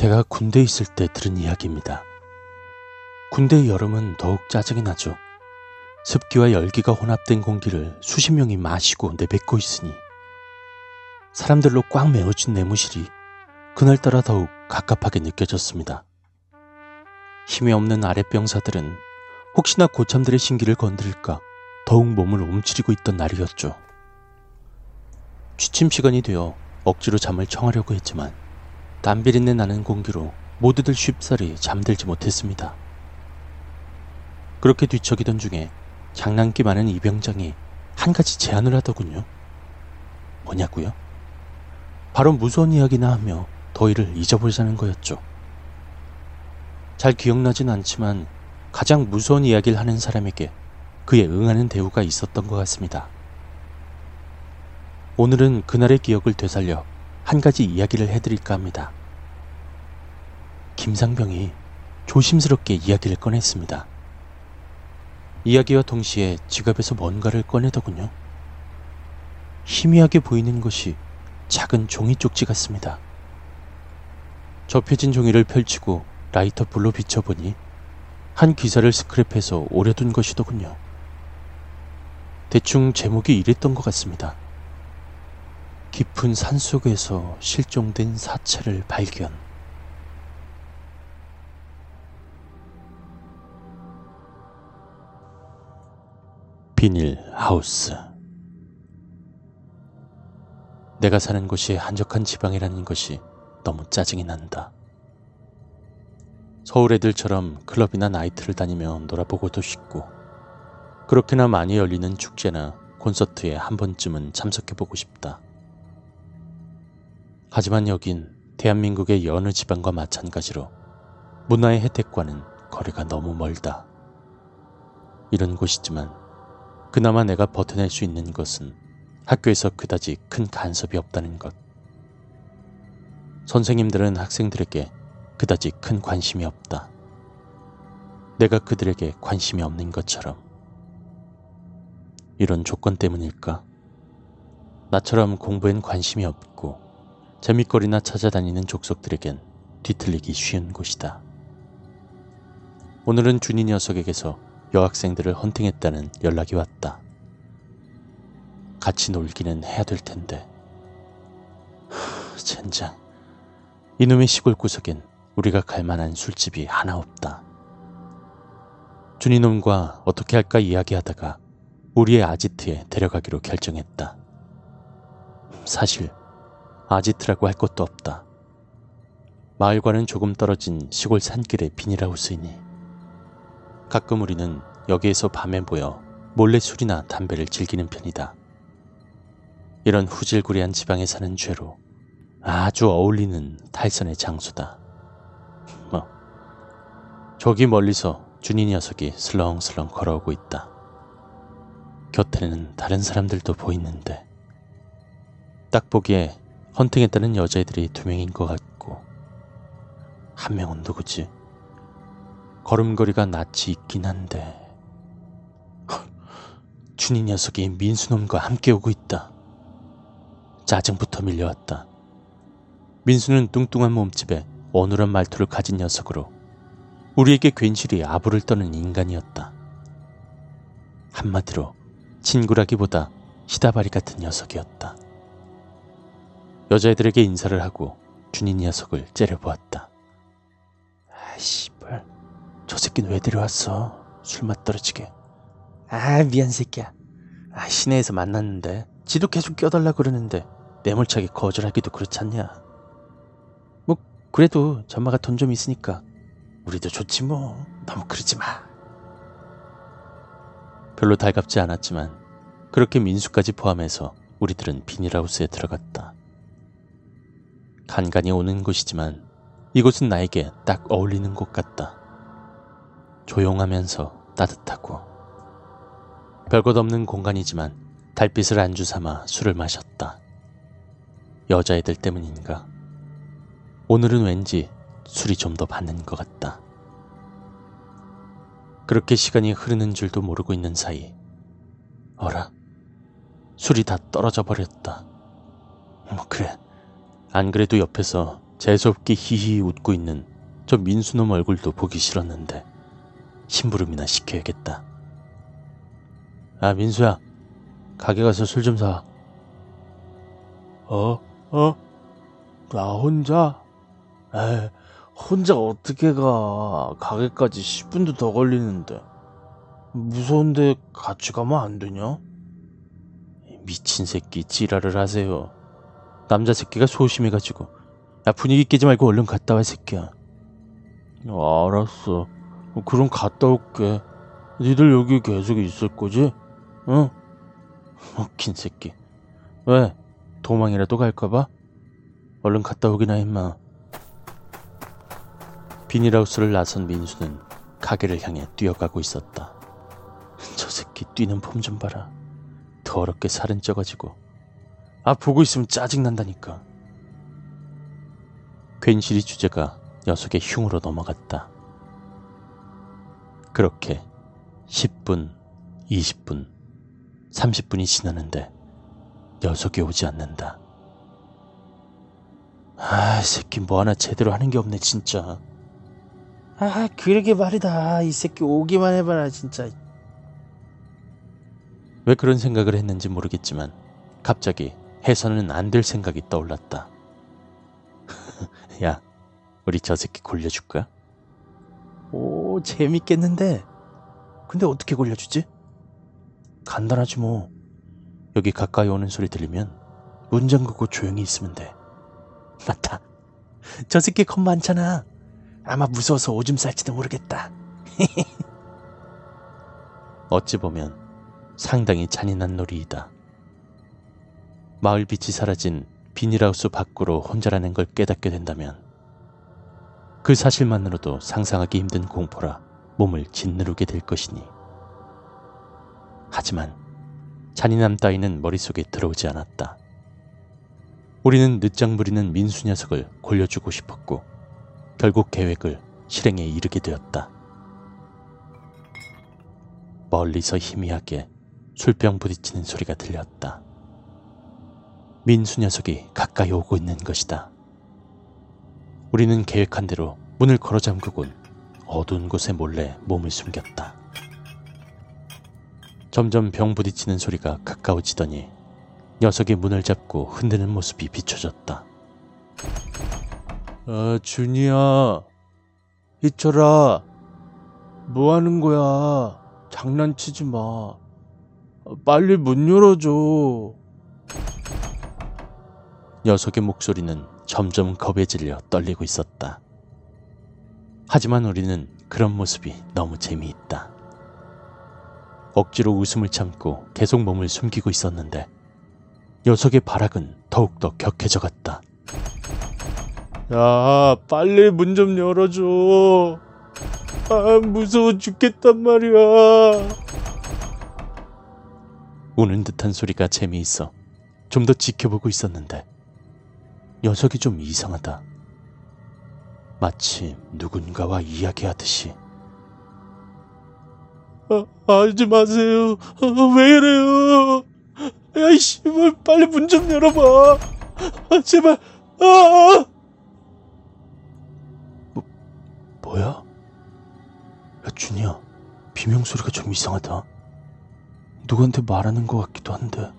제가 군대에 있을 때 들은 이야기입니다. 군대의 여름은 더욱 짜증이 나죠. 습기와 열기가 혼합된 공기를 수십 명이 마시고 내뱉고 있으니 사람들로 꽉 메워진 내무실이 그날따라 더욱 갑갑하게 느껴졌습니다. 힘이 없는 아랫병사들은 혹시나 고참들의 신기를 건드릴까 더욱 몸을 움츠리고 있던 날이었죠. 취침 시간이 되어 억지로 잠을 청하려고 했지만 담비린내 나는 공기로 모두들 쉽사리 잠들지 못했습니다. 그렇게 뒤척이던 중에 장난기 많은 이병장이 한 가지 제안을 하더군요. 뭐냐고요? 바로 무서운 이야기나 하며 더위를 잊어보자는 거였죠. 잘 기억나진 않지만 가장 무서운 이야기를 하는 사람에게 그에 응하는 대우가 있었던 것 같습니다. 오늘은 그날의 기억을 되살려 한 가지 이야기를 해드릴까 합니다. 김상병이 조심스럽게 이야기를 꺼냈습니다. 이야기와 동시에 지갑에서 뭔가를 꺼내더군요. 희미하게 보이는 것이 작은 종이 쪽지 같습니다. 접혀진 종이를 펼치고 라이터 불로 비춰보니 한 기사를 스크랩해서 오려둔 것이더군요. 대충 제목이 이랬던 것 같습니다. 깊은 산 속에서 실종된 사체를 발견. 비닐 하우스. 내가 사는 곳이 한적한 지방이라는 것이 너무 짜증이 난다. 서울 애들처럼 클럽이나 나이트를 다니며 놀아보고도 싶고, 그렇게나 많이 열리는 축제나 콘서트에 한 번쯤은 참석해보고 싶다. 하지만 여긴 대한민국의 여느 지방과 마찬가지로 문화의 혜택과는 거리가 너무 멀다. 이런 곳이지만 그나마 내가 버텨낼 수 있는 것은 학교에서 그다지 큰 간섭이 없다는 것. 선생님들은 학생들에게 그다지 큰 관심이 없다. 내가 그들에게 관심이 없는 것처럼. 이런 조건 때문일까? 나처럼 공부엔 관심이 없고 재밌거리나 찾아다니는 족속들에겐 뒤틀리기 쉬운 곳이다. 오늘은 준이 녀석에게서 여학생들을 헌팅했다는 연락이 왔다. 같이 놀기는 해야 될 텐데. 젠장. 이놈의 시골 구석엔 우리가 갈 만한 술집이 하나 없다. 준이놈과 어떻게 할까 이야기하다가 우리의 아지트에 데려가기로 결정했다. 사실 아지트라고 할 것도 없다. 마을과는 조금 떨어진 시골 산길의 비닐하우스이니 가끔 우리는 여기에서 밤에 모여 몰래 술이나 담배를 즐기는 편이다. 이런 후질구리한 지방에 사는 죄로 아주 어울리는 탈선의 장소다. 뭐, 저기 멀리서 준이 녀석이 슬렁슬렁 걸어오고 있다. 곁에는 다른 사람들도 보이는데, 딱 보기에 헌팅했다는 여자애들이 두 명인 것 같고, 한 명은 누구지? 걸음걸이가 낯이 있긴 한데 준이 녀석이 민수놈과 함께 오고 있다. 짜증부터 밀려왔다. 민수는 뚱뚱한 몸집에 어눌한 말투를 가진 녀석으로 우리에게 괜시리 아부를 떠는 인간이었다. 한마디로 친구라기보다 시다바리 같은 녀석이었다. 여자애들에게 인사를 하고 준이 녀석을 째려보았다. 아이씨, 저 새끼는 왜 데려왔어? 술맛 떨어지게. 아, 미안 새끼야. 아, 시내에서 만났는데 지도 계속 껴달라 그러는데 매몰차게 거절하기도 그렇지 않냐? 뭐 그래도 전마가 돈 좀 있으니까 우리도 좋지 뭐. 너무 그러지 마. 별로 달갑지 않았지만 그렇게 민수까지 포함해서 우리들은 비닐하우스에 들어갔다. 간간히 오는 곳이지만 이곳은 나에게 딱 어울리는 곳 같다. 조용하면서 따뜻하고 별것 없는 공간이지만 달빛을 안주 삼아 술을 마셨다. 여자애들 때문인가? 오늘은 왠지 술이 좀 더 받는 것 같다. 그렇게 시간이 흐르는 줄도 모르고 있는 사이, 어라, 술이 다 떨어져 버렸다. 뭐, 그래. 안 그래도 옆에서 재수없게 히히 웃고 있는 저 민수놈 얼굴도 보기 싫었는데 심부름이나 시켜야겠다. 아 민수야 가게 가서 술 좀 사. 어? 어? 나 혼자? 에 혼자 어떻게 가. 가게까지 10분도 더 걸리는데. 무서운데 같이 가면 안 되냐? 미친 새끼 지랄을 하세요. 남자 새끼가 소심해가지고. 야 분위기 깨지 말고 얼른 갔다 와 새끼야. 어, 알았어. 그럼 갔다 올게. 니들 여기 계속 있을 거지? 응? 웃긴 새끼. 왜? 도망이라도 갈까봐? 얼른 갔다 오기나 했마. 비닐하우스를 나선 민수는 가게를 향해 뛰어가고 있었다. 저 새끼 뛰는 폼 좀 봐라. 더럽게 살은 쪄가지고. 아, 보고 있으면 짜증난다니까. 괜시리 주제가 녀석의 흉으로 넘어갔다. 그렇게 10분, 20분, 30분이 지나는데 녀석이 오지 않는다. 아, 새끼 뭐 하나 제대로 하는 게 없네, 진짜. 아, 그러게 말이다. 이 새끼 오기만 해봐라, 진짜. 왜 그런 생각을 했는지 모르겠지만 갑자기 해서는 안 될 생각이 떠올랐다. 야, 우리 저 새끼 골려줄까? 오, 재밌겠는데. 근데 어떻게 골려주지? 간단하지 뭐. 여기 가까이 오는 소리 들리면 문 잠그고 조용히 있으면 돼. 맞다. 저 새끼 겁 많잖아. 아마 무서워서 오줌 쌀지도 모르겠다. 어찌 보면 상당히 잔인한 놀이이다. 마을 빛이 사라진 비닐하우스 밖으로 혼자라는 걸 깨닫게 된다면 그 사실만으로도 상상하기 힘든 공포라 몸을 짓누르게 될 것이니. 하지만 잔인함 따위는 머릿속에 들어오지 않았다. 우리는 늦장 부리는 민수 녀석을 골려주고 싶었고 결국 계획을 실행에 이르게 되었다. 멀리서 희미하게 술병 부딪히는 소리가 들렸다. 민수 녀석이 가까이 오고 있는 것이다. 우리는 계획한 대로 문을 걸어 잠그곤 어두운 곳에 몰래 몸을 숨겼다. 점점 병 부딪히는 소리가 가까워지더니 녀석이 문을 잡고 흔드는 모습이 비춰졌다. 아, 준이야. 이철아. 뭐 하는 거야? 장난치지 마. 빨리 문 열어줘. 녀석의 목소리는 점점 겁에 질려 떨리고 있었다. 하지만 우리는 그런 모습이 너무 재미있다. 억지로 웃음을 참고 계속 몸을 숨기고 있었는데 녀석의 발악은 더욱더 격해져 갔다. 야, 빨리 문 좀 열어줘. 아, 무서워 죽겠단 말이야. 우는 듯한 소리가 재미있어 좀 더 지켜보고 있었는데 녀석이 좀 이상하다. 마치 누군가와 이야기하듯이. 아, 하지 마세요. 아, 왜 이래요? 야, 씨발, 빨리 문 좀 열어봐. 아, 제발. 아! 아. 뭐, 뭐야? 야, 준이야. 비명 소리가 좀 이상하다. 누구한테 말하는 것 같기도 한데.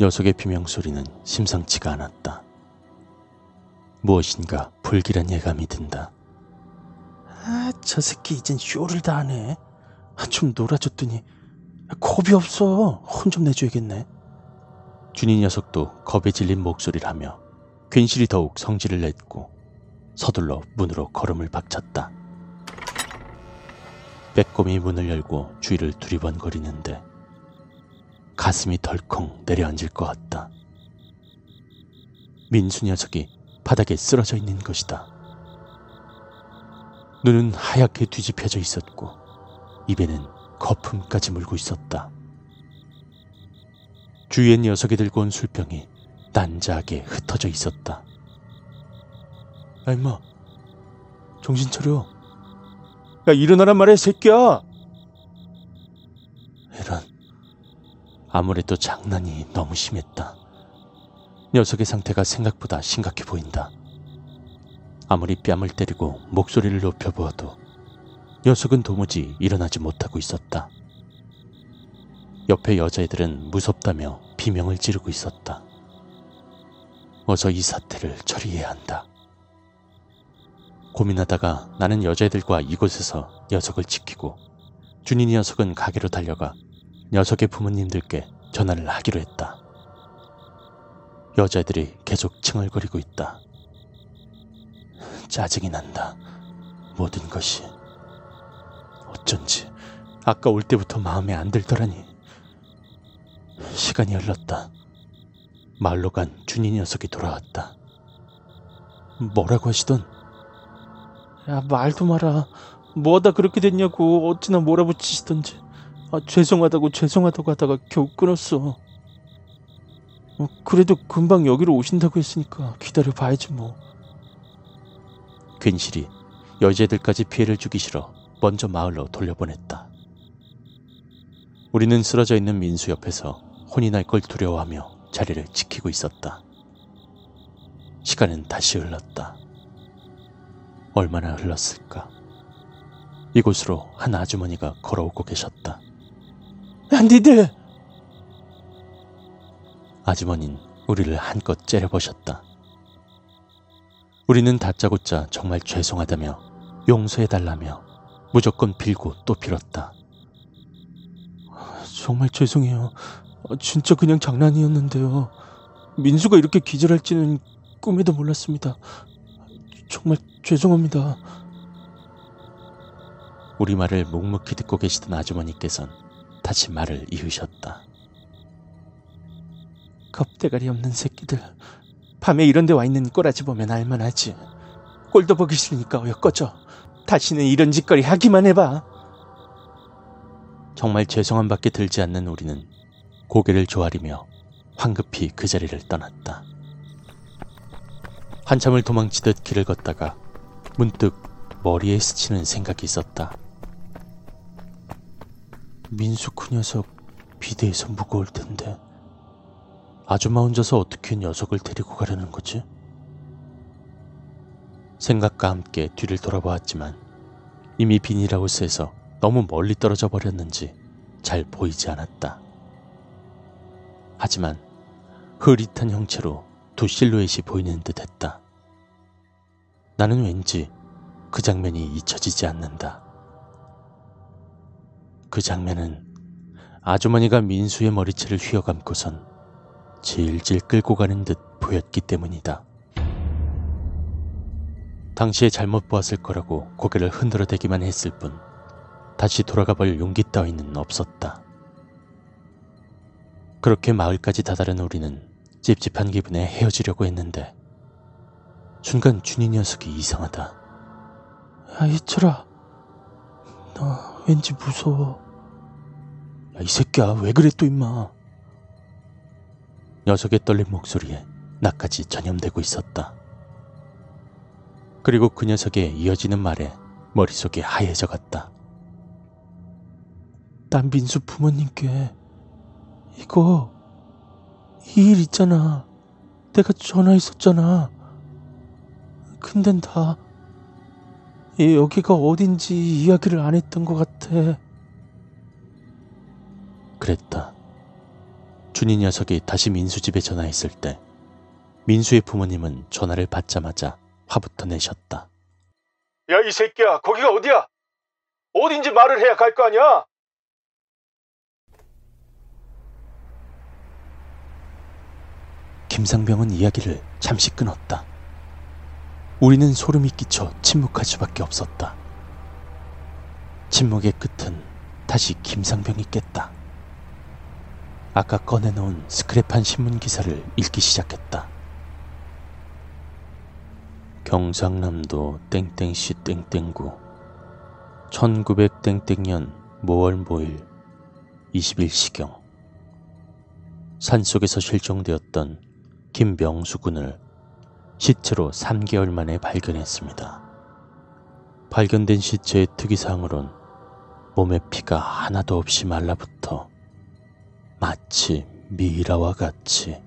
녀석의 비명소리는 심상치가 않았다. 무엇인가 불길한 예감이 든다. 아, 저 새끼 이젠 쇼를 다 하네. 아, 좀 놀아줬더니 겁이 없어. 혼 좀 내줘야겠네. 준이 녀석도 겁에 질린 목소리를 하며 괜시리 더욱 성질을 냈고 서둘러 문으로 걸음을 박쳤다. 빼꼼히 문을 열고 주위를 두리번거리는데 가슴이 덜컹 내려앉을 것 같다. 민수 녀석이 바닥에 쓰러져 있는 것이다. 눈은 하얗게 뒤집혀져 있었고 입에는 거품까지 물고 있었다. 주위엔 녀석이 들고 온 술병이 난자하게 흩어져 있었다. 야, 임마. 정신 차려. 야, 일어나란 말이야, 새끼야! 아무래도 장난이 너무 심했다. 녀석의 상태가 생각보다 심각해 보인다. 아무리 뺨을 때리고 목소리를 높여 보아도 녀석은 도무지 일어나지 못하고 있었다. 옆에 여자애들은 무섭다며 비명을 지르고 있었다. 어서 이 사태를 처리해야 한다. 고민하다가 나는 여자애들과 이곳에서 녀석을 지키고 준이 녀석은 가게로 달려가 녀석의 부모님들께 전화를 하기로 했다. 여자애들이 계속 칭얼거리고 있다. 짜증이 난다. 모든 것이. 어쩐지 아까 올 때부터 마음에 안 들더라니. 시간이 흘렀다. 말로 간 준이 녀석이 돌아왔다. 뭐라고 하시던? 야, 말도 마라. 뭐하다 그렇게 됐냐고 어찌나 몰아붙이시던지. 아, 죄송하다고 죄송하다고 하다가 겨우 끊었어. 어, 그래도 금방 여기로 오신다고 했으니까 기다려 봐야지 뭐. 괜시리 여자애들까지 피해를 주기 싫어 먼저 마을로 돌려보냈다. 우리는 쓰러져 있는 민수 옆에서 혼이 날 걸 두려워하며 자리를 지키고 있었다. 시간은 다시 흘렀다. 얼마나 흘렀을까? 이곳으로 한 아주머니가 걸어오고 계셨다. 야, 니들! 아주머니는 우리를 한껏 째려보셨다. 우리는 다짜고짜 정말 죄송하다며 용서해달라며 무조건 빌고 또 빌었다. 정말 죄송해요. 아, 진짜 그냥 장난이었는데요. 민수가 이렇게 기절할지는 꿈에도 몰랐습니다. 정말 죄송합니다. 우리 말을 묵묵히 듣고 계시던 아주머니께선 다시 말을 이으셨다. 겁대가리 없는 새끼들. 밤에 이런 데 와 있는 꼬라지 보면 알만하지. 꼴도 보기 싫으니까 어여 꺼져. 다시는 이런 짓거리 하기만 해봐. 정말 죄송한 밖에 들지 않는 우리는 고개를 조아리며 황급히 그 자리를 떠났다. 한참을 도망치듯 길을 걷다가 문득 머리에 스치는 생각이 있었다. 민수 그 녀석 비대에서 무거울 텐데. 아줌마 혼자서 어떻게 녀석을 데리고 가려는 거지? 생각과 함께 뒤를 돌아보았지만 이미 비닐하우스에서 너무 멀리 떨어져 버렸는지 잘 보이지 않았다. 하지만 흐릿한 형체로 두 실루엣이 보이는 듯 했다. 나는 왠지 그 장면이 잊혀지지 않는다. 그 장면은 아주머니가 민수의 머리채를 휘어감고선 질질 끌고 가는 듯 보였기 때문이다. 당시에 잘못 보았을 거라고 고개를 흔들어 대기만 했을 뿐 다시 돌아가 볼 용기 따위는 없었다. 그렇게 마을까지 다다른 우리는 찝찝한 기분에 헤어지려고 했는데 순간 준이 녀석이 이상하다. 야, 이철아. 나 왠지 무서워. 야, 이 새끼야, 왜 그래 또 임마. 녀석의 떨린 목소리에 나까지 전염되고 있었다. 그리고 그 녀석의 이어지는 말에 머릿속이 하얘져 갔다. 난 민수 부모님께 이거 이 일 있잖아. 내가 전화했었잖아. 근데 다 여기가 어딘지 이야기를 안 했던 것 같아. 그랬다. 준이 녀석이 다시 민수 집에 전화했을 때 민수의 부모님은 전화를 받자마자 화부터 내셨다. 야, 이 새끼야, 거기가 어디야? 어딘지 말을 해야 갈 거 아니야? 김상병은 이야기를 잠시 끊었다. 우리는 소름이 끼쳐 침묵할 수밖에 없었다. 침묵의 끝은 다시 김상병이 깼다. 아까 꺼내놓은 스크랩한 신문 기사를 읽기 시작했다. 경상남도 땡땡시 땡땡구 1900 땡땡년 모월 모일 21시경 산속에서 실종되었던 김명수 군을 시체로 3개월 만에 발견했습니다. 발견된 시체의 특이사항으론 몸에 피가 하나도 없이 말라붙어 마치 미라와 같이